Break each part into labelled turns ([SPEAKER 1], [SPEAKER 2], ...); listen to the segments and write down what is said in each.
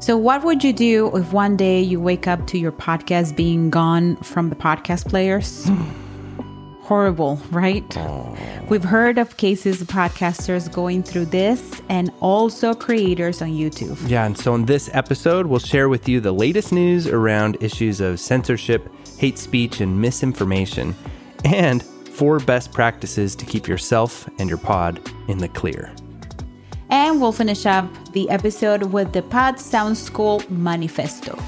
[SPEAKER 1] So, what would you do if one day you wake up to your podcast being gone from the podcast players? Horrible, right? Oh. We've heard of cases of podcasters going through this and also creators on YouTube.
[SPEAKER 2] Yeah, and so in this episode, we'll share with you the latest news around issues of censorship, hate speech, and misinformation, and four best practices to keep yourself and your pod in the clear.
[SPEAKER 1] And we'll finish up the episode with the Pod Sound School Manifesto.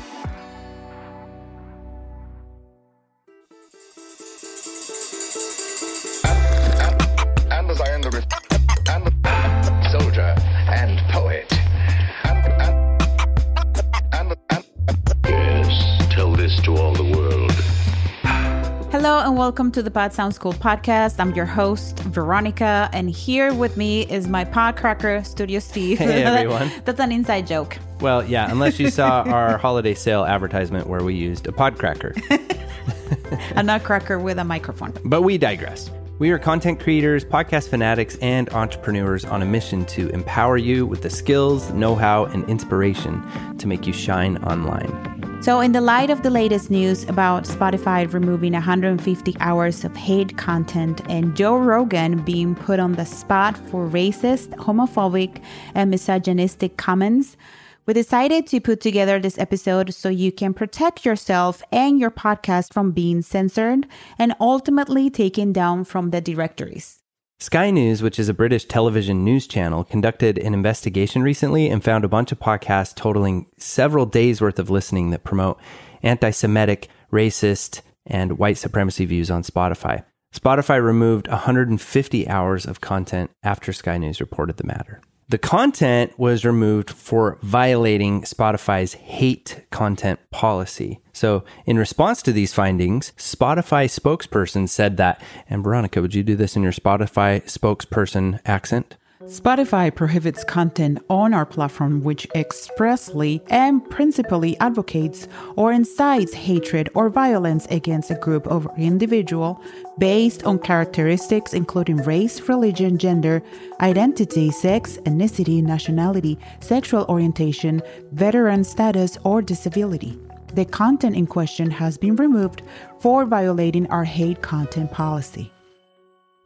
[SPEAKER 1] Welcome to the Pod Sound School podcast. I'm your host, Veronica, and here with me is my podcracker, Studio Steve.
[SPEAKER 2] Hey, everyone.
[SPEAKER 1] That's an inside joke.
[SPEAKER 2] Well, yeah, unless you saw our holiday sale advertisement where we used a podcracker.
[SPEAKER 1] A nutcracker with a microphone.
[SPEAKER 2] But we digress. We are content creators, podcast fanatics, and entrepreneurs on a mission to empower you with the skills, know how, and inspiration to make you shine online.
[SPEAKER 1] So, in the light of the latest news about Spotify removing 150 hours of hate content and Joe Rogan being put on the spot for racist, homophobic, and misogynistic comments, we decided to put together this episode so you can protect yourself and your podcast from being censored and ultimately taken down from the directories.
[SPEAKER 2] Sky News, which is a British television news channel, conducted an investigation recently and found a bunch of podcasts totaling several days worth of listening that promote anti Semitic, racist, and white supremacy views on Spotify. Spotify removed 150 hours of content after Sky News reported the matter. The content was removed for violating Spotify's hate content policy. So, in response to these findings, Spotify spokesperson said that, and Veronica, would you do this in your Spotify spokesperson accent?
[SPEAKER 3] Spotify prohibits content on our platform which expressly and principally advocates or incites hatred or violence against a group of individual based on characteristics including race, religion, gender, identity, sex, ethnicity, nationality, sexual orientation, veteran status, or disability. The content in question has been removed for violating our hate content policy.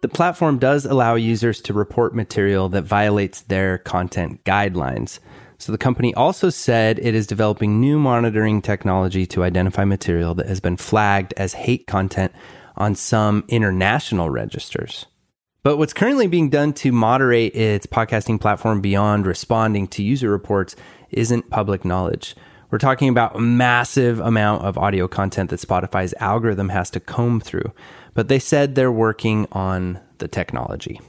[SPEAKER 2] The platform does allow users to report material that violates their content guidelines. So the company also said it is developing new monitoring technology to identify material that has been flagged as hate content on some international registers. But what's currently being done to moderate its podcasting platform beyond responding to user reports isn't public knowledge. We're talking about a massive amount of audio content that Spotify's algorithm has to comb through. But they said they're working on the technology.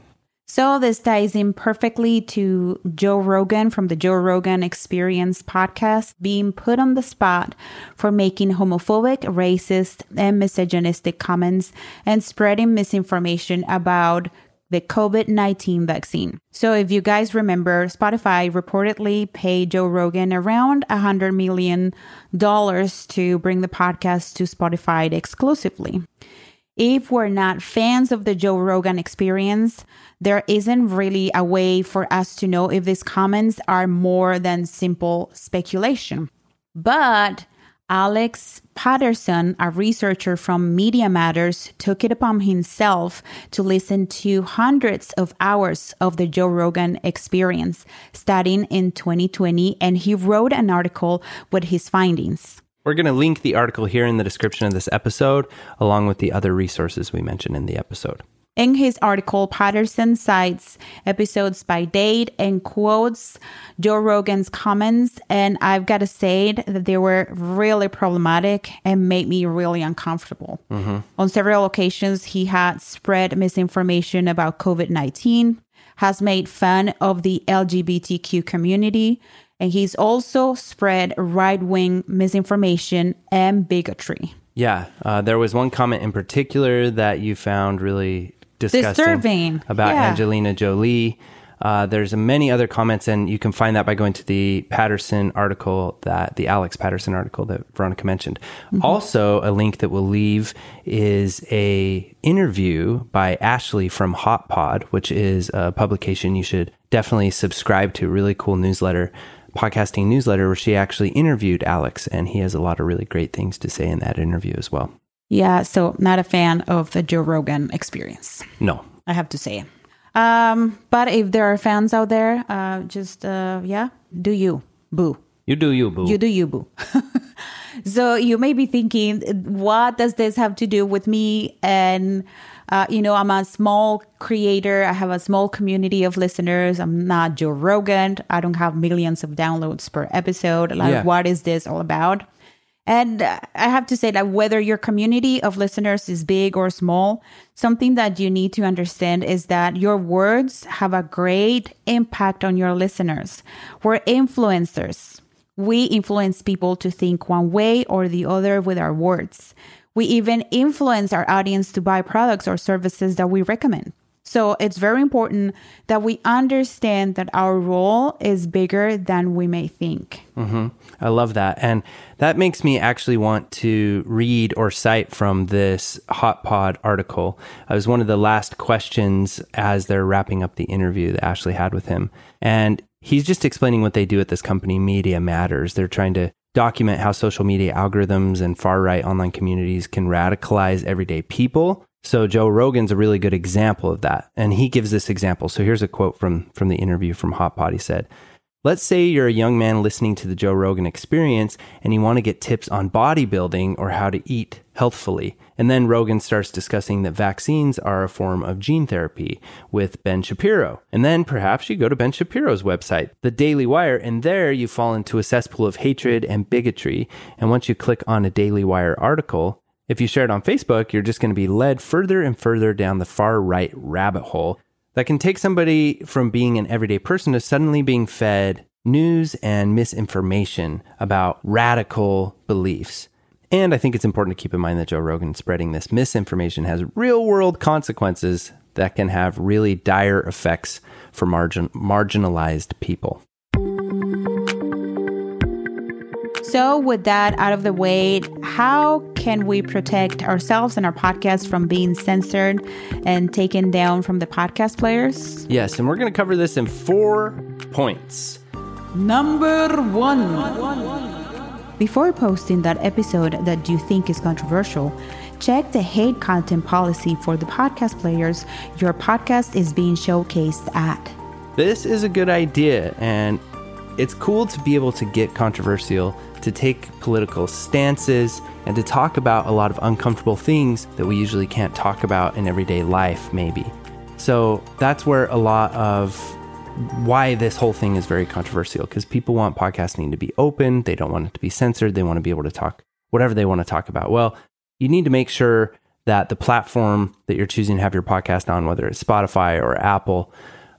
[SPEAKER 1] So, this ties in perfectly to Joe Rogan from the Joe Rogan Experience podcast being put on the spot for making homophobic, racist, and misogynistic comments and spreading misinformation about the COVID 19 vaccine. So, if you guys remember, Spotify reportedly paid Joe Rogan around $100 million to bring the podcast to Spotify exclusively. If we're not fans of the Joe Rogan experience, there isn't really a way for us to know if these comments are more than simple speculation. But Alex Paterson, a researcher from Media Matters, took it upon himself to listen to hundreds of hours of the Joe Rogan experience starting in 2020, and he wrote an article with his findings.
[SPEAKER 2] We're going to link the article here in the description of this episode, along with the other resources we mentioned in the episode.
[SPEAKER 1] In his article, Paterson cites episodes by date and quotes Joe Rogan's comments. And I've got to say that they were really problematic and made me really uncomfortable. Mm-hmm. On several occasions, he had spread misinformation about COVID 19, has made fun of the LGBTQ community, and he's also spread right wing misinformation and bigotry.
[SPEAKER 2] Yeah, uh, there was one comment in particular that you found really disgusting
[SPEAKER 1] Disturbing,
[SPEAKER 2] about
[SPEAKER 1] yeah.
[SPEAKER 2] Angelina Jolie. Uh, there's many other comments, and you can find that by going to the Paterson article that the Alex Paterson article that Veronica mentioned. Also, a link that we'll leave is a interview by Ashley from Hot Pod, which is a publication you should definitely subscribe to. Really cool newsletter podcasting newsletter where she actually interviewed Alex, and he has a lot of really great things to say in that interview as well.
[SPEAKER 1] Yeah, so not a fan of the Joe Rogan experience.
[SPEAKER 2] No.
[SPEAKER 1] I have to say. Um, but if there are fans out there, uh, just uh, yeah, do you boo?
[SPEAKER 2] You do you, boo.
[SPEAKER 1] You do you boo. so you may be thinking, what does this have to do with me? And uh, you know, I'm a small creator. I have a small community of listeners. I'm not Joe Rogan. I don't have millions of downloads per episode. Like,
[SPEAKER 2] Yeah.
[SPEAKER 1] what is this all about? And uh, I have to say that whether your community of listeners is big or small, something that you need to understand is that your words have a great impact on your listeners. We're influencers. We influence people to think one way or the other with our words. We even influence our audience to buy products or services that we recommend. So it's very important that we understand that our role is bigger than we may think. Mm-hmm.
[SPEAKER 2] I love that. And that makes me actually want to read or cite from this Hot Pod article. It was one of the last questions as they're wrapping up the interview that Ashley had with him. And he's just explaining what they do at this company, Media Matters. They're trying to document how social media algorithms and far right online communities can radicalize everyday people. So Joe Rogan's a really good example of that. And he gives this example. So here's a quote from from the interview from Hot Pod. He said, Let's say you're a young man listening to the Joe Rogan experience and you want to get tips on bodybuilding or how to eat healthfully. And then Rogan starts discussing that vaccines are a form of gene therapy with Ben Shapiro. And then perhaps you go to Ben Shapiro's website, The Daily Wire, and there you fall into a cesspool of hatred and bigotry. And once you click on a Daily Wire article, if you share it on Facebook, you're just going to be led further and further down the far right rabbit hole that can take somebody from being an everyday person to suddenly being fed news and misinformation about radical beliefs. And I think it's important to keep in mind that Joe Rogan spreading this misinformation has real world consequences that can have really dire effects for margin- marginalized people.
[SPEAKER 1] So, with that out of the way, how can we protect ourselves and our podcast from being censored and taken down from the podcast players?
[SPEAKER 2] Yes, and we're going to cover this in four points.
[SPEAKER 3] Number one.
[SPEAKER 1] Before posting that episode that you think is controversial, check the hate content policy for the podcast players your podcast is being showcased at.
[SPEAKER 2] This is a good idea, and it's cool to be able to get controversial, to take political stances, and to talk about a lot of uncomfortable things that we usually can't talk about in everyday life, maybe. So that's where a lot of why this whole thing is very controversial because people want podcasting to be open, they don't want it to be censored, they want to be able to talk whatever they want to talk about. Well, you need to make sure that the platform that you're choosing to have your podcast on, whether it's Spotify or Apple,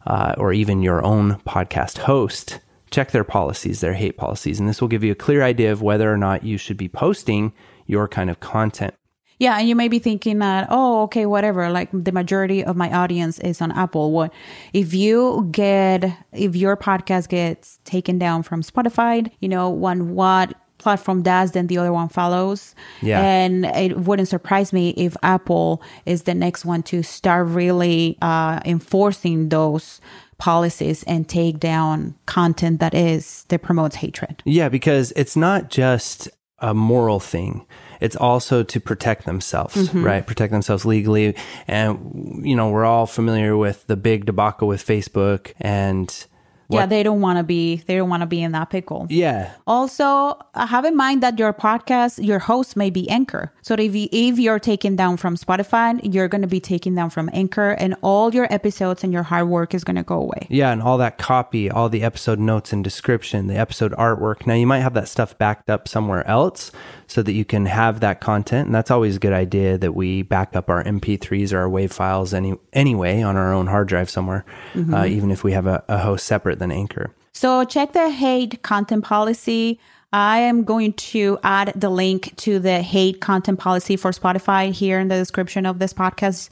[SPEAKER 2] uh, or even your own podcast host, check their policies, their hate policies. And this will give you a clear idea of whether or not you should be posting your kind of content.
[SPEAKER 1] Yeah, and you may be thinking that, oh, okay, whatever. Like the majority of my audience is on Apple. What if you get if your podcast gets taken down from Spotify? You know, one what platform does, then the other one follows.
[SPEAKER 2] Yeah.
[SPEAKER 1] and it wouldn't surprise me if Apple is the next one to start really uh, enforcing those policies and take down content that is that promotes hatred.
[SPEAKER 2] Yeah, because it's not just a moral thing. It's also to protect themselves, mm-hmm. right? Protect themselves legally. And, you know, we're all familiar with the big debacle with Facebook and
[SPEAKER 1] Yeah, they don't want to be they don't want to be in that pickle.
[SPEAKER 2] yeah,
[SPEAKER 1] Also, uh, have in mind that your podcast, your host may be Anchor. So if you, if you're taken down from Spotify, you're going to be taken down from Anchor, and all your episodes and your hard work is going to go away.
[SPEAKER 2] Yeah, and all that copy, all the episode notes and description, the episode artwork. Now, you might have that stuff backed up somewhere else so that you can have that content. And that's always a good idea that we back up our MP3s or our WAV files any, anyway on our own hard drive somewhere, uh, even if we have a, a host separate than Anchor.
[SPEAKER 1] So check the hate content policy. I am going to add the link to the hate content policy for Spotify here in the description of this podcast,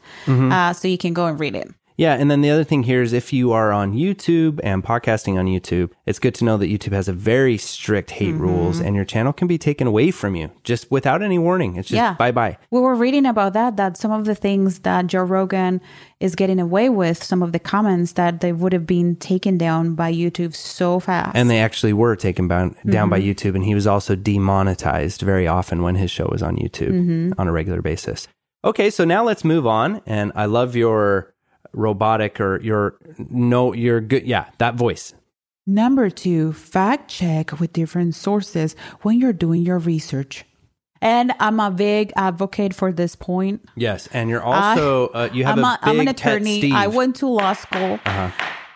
[SPEAKER 1] uh, so you can go and read it.
[SPEAKER 2] Yeah, and then the other thing here is if you are on YouTube and podcasting on YouTube, it's good to know that YouTube has a very strict hate
[SPEAKER 1] Mm-hmm.
[SPEAKER 2] rules and your channel can be taken away from you just without any warning. It's just
[SPEAKER 1] Yeah.
[SPEAKER 2] bye bye.
[SPEAKER 1] We were reading about that, that some of the things that Joe Rogan is getting away with, some of the comments that they would have been taken down by YouTube so fast.
[SPEAKER 2] And they actually were taken down, down by
[SPEAKER 1] Mm-hmm.
[SPEAKER 2] YouTube, and he was also demonetized very often when his show was on YouTube
[SPEAKER 1] Mm-hmm.
[SPEAKER 2] on a regular basis. Okay, so now let's move on. And I love your robotic or your no, your good, yeah, that voice.
[SPEAKER 3] Number two, fact check with different sources when you're doing your research.
[SPEAKER 1] And I'm a big advocate for this point.
[SPEAKER 2] Yes, and you're also uh, you have
[SPEAKER 1] I'm,
[SPEAKER 2] a
[SPEAKER 1] a,
[SPEAKER 2] big
[SPEAKER 1] I'm an attorney. I went to law school.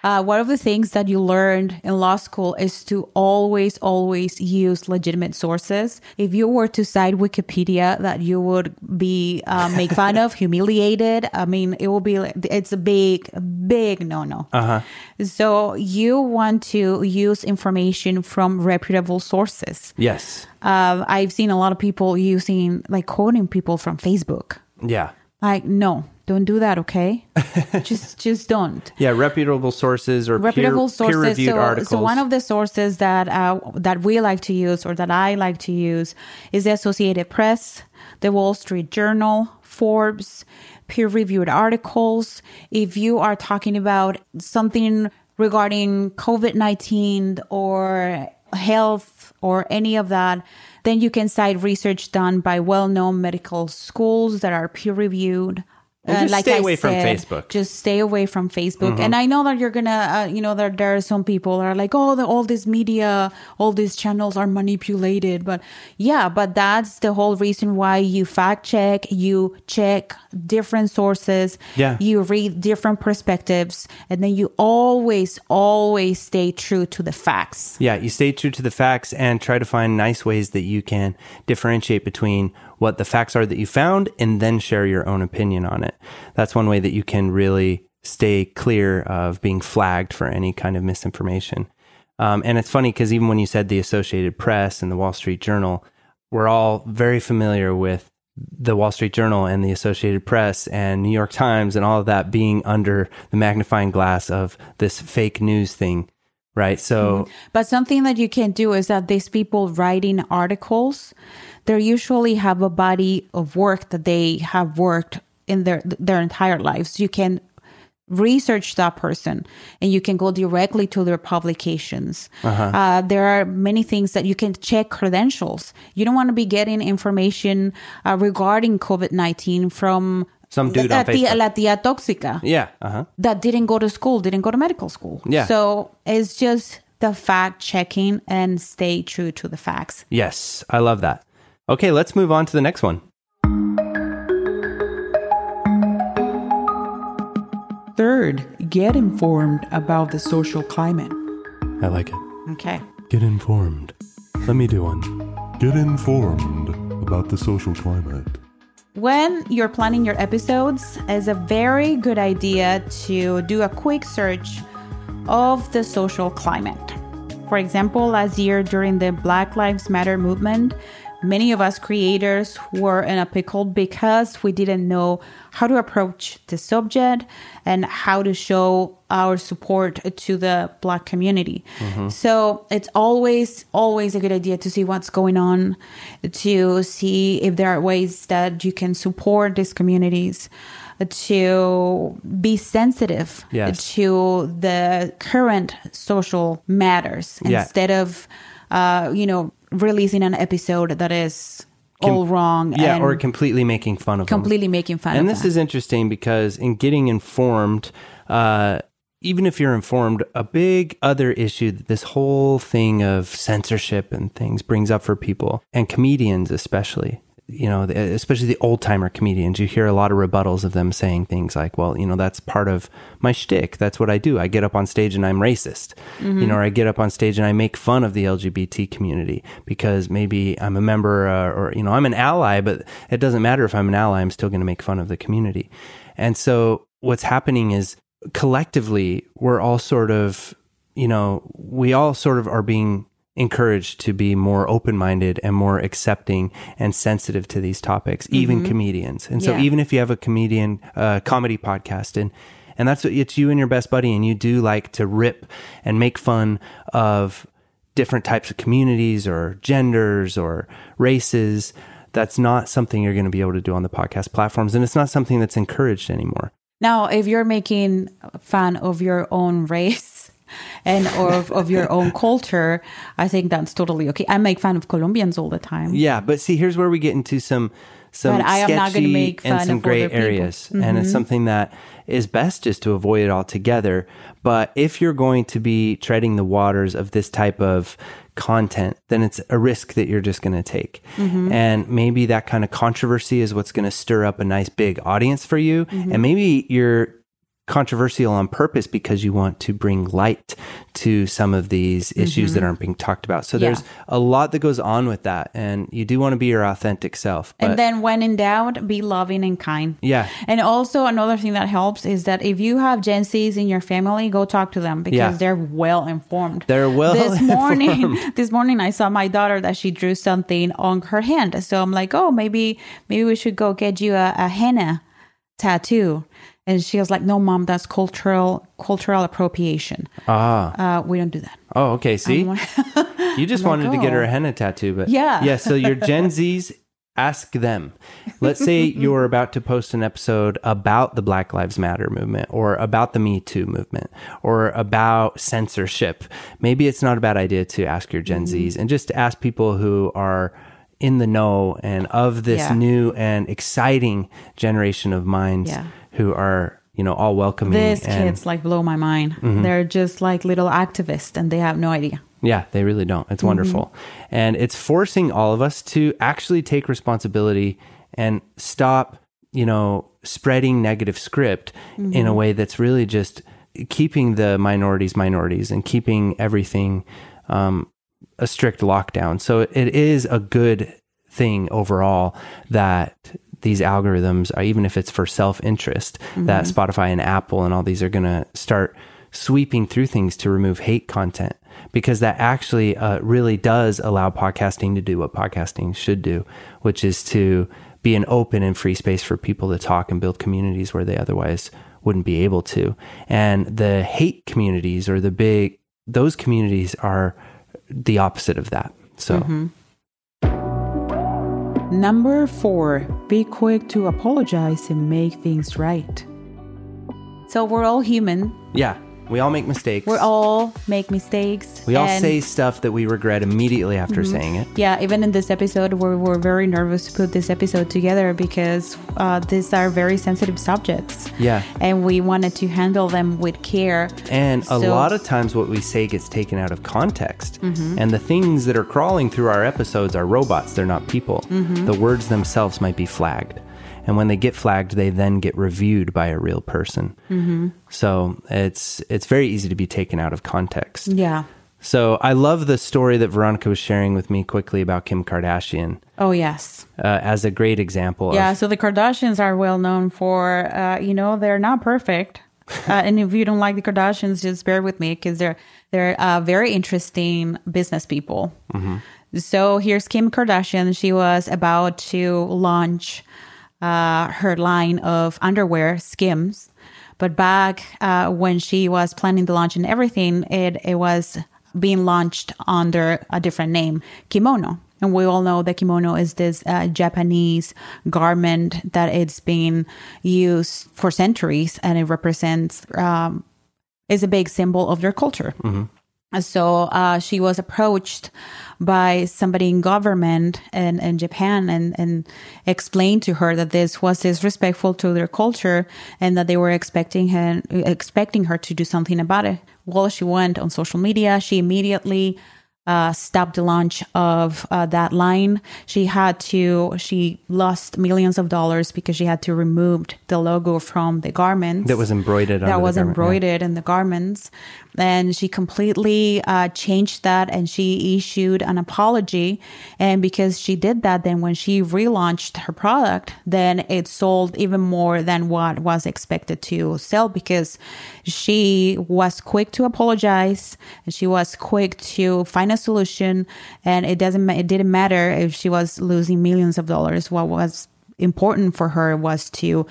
[SPEAKER 1] Uh, one of the things that you learned in law school is to always, always use legitimate sources. If you were to cite Wikipedia, that you would be uh, make fun of, humiliated. I mean, it will be. It's a big, big no no. Uh-huh. So you want to use information from reputable sources.
[SPEAKER 2] yes,
[SPEAKER 1] Uh, I've seen a lot of people using like quoting people from Facebook.
[SPEAKER 2] yeah,
[SPEAKER 1] Like, no, don't do that, okay? just just don't.
[SPEAKER 2] yeah. Reputable sources or
[SPEAKER 1] Reputable
[SPEAKER 2] peer,
[SPEAKER 1] sources.
[SPEAKER 2] peer-reviewed
[SPEAKER 1] so,
[SPEAKER 2] articles.
[SPEAKER 1] so one of the sources that uh, that we like to use or that I like to use is the Associated Press, the Wall Street Journal, Forbes, peer-reviewed articles. If you are talking about something regarding COVID nineteen or health or any of that, then you can cite research done by well-known medical schools that are peer-reviewed.
[SPEAKER 2] And just stay away from Facebook. Mm-hmm.
[SPEAKER 1] Just stay away from Facebook. And I know that you're gonna, uh, you know, that there are some people that are like, oh, the, all this media, all these channels are manipulated. But yeah, but that's the whole reason why you fact check, you check different sources,
[SPEAKER 2] Yeah.
[SPEAKER 1] you read different perspectives, and then you always, always stay true to the facts.
[SPEAKER 2] Yeah, you stay true to the facts and try to find nice ways that you can differentiate between what the facts are that you found and then share your own opinion on it. That's one way that you can really stay clear of being flagged for any kind of misinformation. Um, and it's funny because even when you said the Associated Press and the Wall Street Journal, we're all very familiar with the Wall Street Journal and the Associated Press and New York Times and all of that being under the magnifying glass of this fake news thing, right? So, mm-hmm.
[SPEAKER 1] But something that you can do is that these people writing articles, they usually have a body of work that they have worked in their their entire lives. You can research that person and you can go directly to their publications. Uh, there are many things that you can check credentials. You don't want to be getting information uh, regarding COVID 19 from
[SPEAKER 2] Some dude on
[SPEAKER 1] tia, la tia tóxica
[SPEAKER 2] yeah, uh huh.
[SPEAKER 1] that didn't go to school, didn't go to medical school.
[SPEAKER 2] Yeah.
[SPEAKER 1] So it's just the fact checking and stay true to the facts.
[SPEAKER 2] Yes, I love that. Okay, let's move on to the next one.
[SPEAKER 3] Third, get informed about the social climate.
[SPEAKER 2] I like it.
[SPEAKER 1] Okay.
[SPEAKER 4] Get informed. Let me do one. Get informed about the social climate.
[SPEAKER 1] When you're planning your episodes, it's a very good idea to do a quick search of the social climate. For example, last year during the Black Lives Matter movement, many of us creators were in a pickle because we didn't know how to approach the subject and how to show our support to the Black community. So it's always, always a good idea to see what's going on, to see if there are ways that you can support these communities to be sensitive
[SPEAKER 2] Yes.
[SPEAKER 1] to the current social matters
[SPEAKER 2] Yeah.
[SPEAKER 1] instead of uh, you know releasing an episode that is all wrong
[SPEAKER 2] Yeah, or completely making fun of them.
[SPEAKER 1] completely making fun
[SPEAKER 2] And this
[SPEAKER 1] them.
[SPEAKER 2] is interesting because in getting informed, uh, even if you're informed, a big other issue that this whole thing of censorship and things brings up for people and comedians, especially, you know, especially the old timer comedians, you hear a lot of rebuttals of them saying things like, well, you know, that's part of my shtick. That's what I do. I get up on stage and I'm racist, you know, or I get up on stage and I make fun of the LGBT community because maybe I'm a member uh, or, you know, I'm an ally, but it doesn't matter if I'm an ally, I'm still going to make fun of the community. And so what's happening is collectively, we're all sort of, you know, we all sort of are being encouraged to be more open-minded and more accepting and sensitive to these topics even comedians and so
[SPEAKER 1] Yeah.
[SPEAKER 2] even if you have a comedian uh, comedy podcast and and that's what it's you and your best buddy, and you do like to rip and make fun of different types of communities or genders or races. That's not something you're going to be able to do on the podcast platforms, and it's not something that's encouraged anymore.
[SPEAKER 1] Now, if you're making fun of your own race and of, of your own culture, I think that's totally okay. I make fun of Colombians all the time.
[SPEAKER 2] Yeah, but see, here's where we get into some some
[SPEAKER 1] But I am not gonna
[SPEAKER 2] sketchy
[SPEAKER 1] make
[SPEAKER 2] and some
[SPEAKER 1] of
[SPEAKER 2] gray
[SPEAKER 1] people. Mm-hmm.
[SPEAKER 2] areas, and it's something that is best just to avoid it altogether. But if you're going to be treading the waters of this type of content, then it's a risk that you're just going to take,
[SPEAKER 1] Mm-hmm.
[SPEAKER 2] and maybe that kind of controversy is what's going to stir up a nice big audience for you,
[SPEAKER 1] Mm-hmm.
[SPEAKER 2] and maybe you're controversial on purpose because you want to bring light to some of these issues that aren't being talked about. So
[SPEAKER 1] Mm-hmm. Yeah.
[SPEAKER 2] there's a lot that goes on with that and you do want to be your authentic self. But
[SPEAKER 1] And then when in doubt, be loving and kind.
[SPEAKER 2] Yeah.
[SPEAKER 1] And also another thing that helps is that if you have Gen Zs in your family, go talk to them because
[SPEAKER 2] Yeah.
[SPEAKER 1] they're well informed.
[SPEAKER 2] They're well
[SPEAKER 1] This morning,
[SPEAKER 2] informed.
[SPEAKER 1] this morning I saw my daughter that she drew something on her hand. So I'm like, oh, maybe maybe we should go get you a, a henna tattoo. And she was like, no, mom, that's cultural cultural appropriation.
[SPEAKER 2] ah,
[SPEAKER 1] Uh, we don't do that.
[SPEAKER 2] oh, okay. See, you just wanted to get her
[SPEAKER 1] oh.
[SPEAKER 2] a henna tattoo, but
[SPEAKER 1] Yeah.
[SPEAKER 2] yeah. So your Gen Zs, ask them. Let's say you're about to post an episode about the Black Lives Matter movement, or about the Me Too movement, or about censorship. Maybe it's not a bad idea to ask your Gen
[SPEAKER 1] Mm-hmm.
[SPEAKER 2] Zs and just ask people who are in the know and of this
[SPEAKER 1] Yeah.
[SPEAKER 2] new and exciting generation of minds
[SPEAKER 1] Yeah.
[SPEAKER 2] who are you know all welcoming.
[SPEAKER 1] These kids like blow my mind.
[SPEAKER 2] Mm-hmm.
[SPEAKER 1] They're just like little activists and they have no idea.
[SPEAKER 2] Yeah, they really don't. It's wonderful. And it's forcing all of us to actually take responsibility and stop, you know, spreading negative script in a way that's really just keeping the minorities minorities and keeping everything um, a strict lockdown. So it is a good thing overall that these algorithms, even if it's for self interest, that Spotify and Apple and all these are going to start sweeping through things to remove hate content because that actually uh, really does allow podcasting to do what podcasting should do, which is to be an open and free space for people to talk and build communities where they otherwise wouldn't be able to. And the hate communities or the big, those communities are the opposite of that. So, mm-hmm.
[SPEAKER 3] Number four, be quick to apologize and make things right.
[SPEAKER 1] So we're all human.
[SPEAKER 2] yeah, we all make mistakes.
[SPEAKER 1] We all make mistakes.
[SPEAKER 2] we all say stuff that we regret immediately after
[SPEAKER 1] Mm-hmm.
[SPEAKER 2] saying it.
[SPEAKER 1] Yeah, even in this episode, we were very nervous to put this episode together because uh, these are very sensitive subjects.
[SPEAKER 2] Yeah.
[SPEAKER 1] And we wanted to handle them with care.
[SPEAKER 2] And a
[SPEAKER 1] So- Mm-hmm.
[SPEAKER 2] lot of times, what we say gets taken out of context. And the things that are crawling through our episodes are robots, they're not people.
[SPEAKER 1] Mm-hmm.
[SPEAKER 2] The words themselves might be flagged. And when they get flagged, they then get reviewed by a real person.
[SPEAKER 1] Mm-hmm.
[SPEAKER 2] So it's it's very easy to be taken out of context.
[SPEAKER 1] Yeah.
[SPEAKER 2] So I love the story that Veronica was sharing with me quickly about Kim Kardashian
[SPEAKER 1] Oh, yes.
[SPEAKER 2] uh, as a great example.
[SPEAKER 1] Yeah,
[SPEAKER 2] of,
[SPEAKER 1] so the Kardashians are well known for, uh, you know, they're not perfect. Uh, and if you don't like the Kardashians, just bear with me because they're they're uh, very interesting business people. So here's Kim Kardashian. She was about to launch uh, her line of underwear, Skims, but back uh, when she was planning the launch and everything, it it was being launched under a different name, Kimono. And we all know that kimono is this uh, Japanese garment that it's been used for centuries, and it represents um, is a big symbol of their culture. So uh, she was approached by somebody in government in, in Japan and, and explained to her that this was disrespectful to their culture and that they were expecting her expecting her to do something about it. Well, she went on social media. She immediately uh, stopped the launch of uh, that line. She had to, she lost millions of dollars because she had to remove the logo from the garments
[SPEAKER 2] that was embroidered.
[SPEAKER 1] that
[SPEAKER 2] the
[SPEAKER 1] was
[SPEAKER 2] yeah.
[SPEAKER 1] embroidered in the garments. And she completely uh, changed that and she issued an apology. And because she did that, then when she relaunched her product, then it sold even more than what was expected to sell because she was quick to apologize and she was quick to find a solution. And it doesn't, it didn't matter if she was losing millions of dollars. What was important for her was to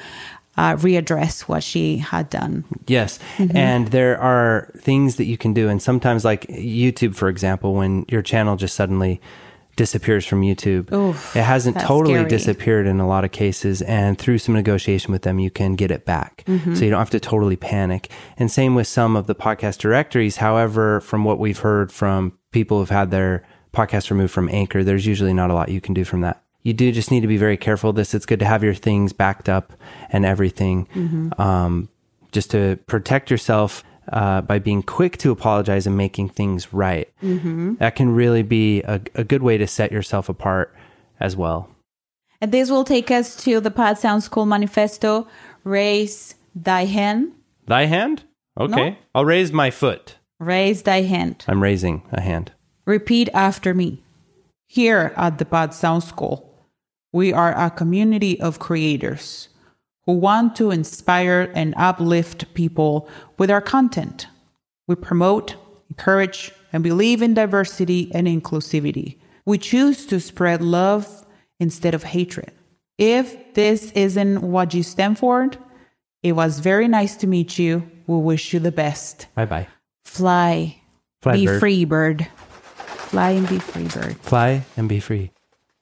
[SPEAKER 1] uh, readdress what she had done.
[SPEAKER 2] Yes. And there are things that you can do. And sometimes, like YouTube, for example, when your channel just suddenly disappears from YouTube,
[SPEAKER 1] Oof,
[SPEAKER 2] it hasn't totally
[SPEAKER 1] scary.
[SPEAKER 2] disappeared in a lot of cases. And through some negotiation with them, you can get it back.
[SPEAKER 1] Mm-hmm.
[SPEAKER 2] So you don't have to totally panic. And same with some of the podcast directories. However, from what we've heard from people who've had their podcast removed from Anchor, there's usually not a lot you can do from that. You do just need to be very careful this. It's good to have your things backed up and everything,
[SPEAKER 1] Mm-hmm.
[SPEAKER 2] um, just to protect yourself uh, by being quick to apologize and making things right.
[SPEAKER 1] Mm-hmm.
[SPEAKER 2] That can really be a, a good way to set yourself apart as well.
[SPEAKER 1] And this will take us to the Pod Sound School Manifesto Raise thy hand.
[SPEAKER 2] Thy hand? Okay.
[SPEAKER 1] No.
[SPEAKER 2] I'll raise my foot.
[SPEAKER 1] Raise thy hand.
[SPEAKER 2] I'm raising a hand.
[SPEAKER 1] Repeat after me.
[SPEAKER 3] Here at the Pod Sound School, we are a community of creators who want to inspire and uplift people with our content. We promote, encourage, and believe in diversity and inclusivity. We choose to spread love instead of hatred. If this isn't what you stand for, it was very nice to meet you. We wish you the best.
[SPEAKER 2] Bye bye.
[SPEAKER 1] Fly.
[SPEAKER 2] Fly,
[SPEAKER 1] be
[SPEAKER 2] bird.
[SPEAKER 1] free, bird. Fly and be free, bird.
[SPEAKER 2] Fly and be free.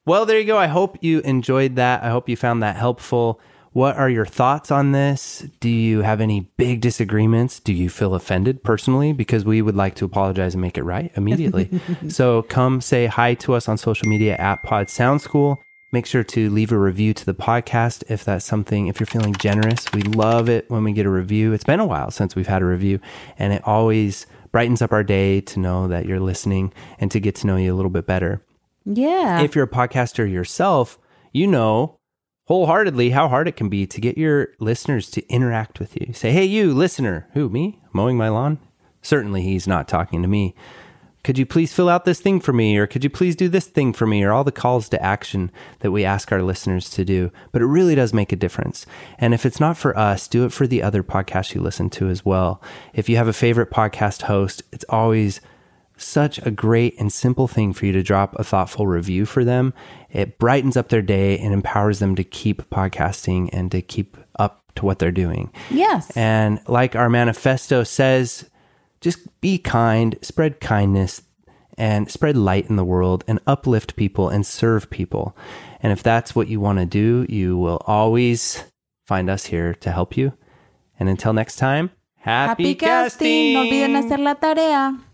[SPEAKER 2] Well, there you go. I hope you enjoyed that. I hope you found that helpful. What are your thoughts on this? Do you have any big disagreements? Do you feel offended personally? Because we would like to apologize and make it right immediately. so come say hi to us on social media at Pod Sound School. Make sure to leave a review to the podcast if that's something, if you're feeling generous. We love it when we get a review. It's been a while since we've had a review, and it always brightens up our day to know that you're listening and to get to know you a little bit better
[SPEAKER 1] Yeah.
[SPEAKER 2] if you're a podcaster yourself, you know wholeheartedly how hard it can be to get your listeners to interact with you. Say, hey, you listener, who, me, mowing my lawn? Certainly he's not talking to me. Could you please fill out this thing for me? Or could you please do this thing for me? Or all the calls to action that we ask our listeners to do. But it really does make a difference. And if it's not for us, do it for the other podcasts you listen to as well. If you have a favorite podcast host, it's always such a great and simple thing for you to drop a thoughtful review for them. It brightens up their day and empowers them to keep podcasting and to keep up to what they're doing.
[SPEAKER 1] yes.
[SPEAKER 2] And like our manifesto says, just be kind, spread kindness, and spread light in the world and uplift people and serve people. And if that's what you want to do, you will always find us here to help you. And until next time, happy,
[SPEAKER 1] Happy casting. No olviden hacer la tarea.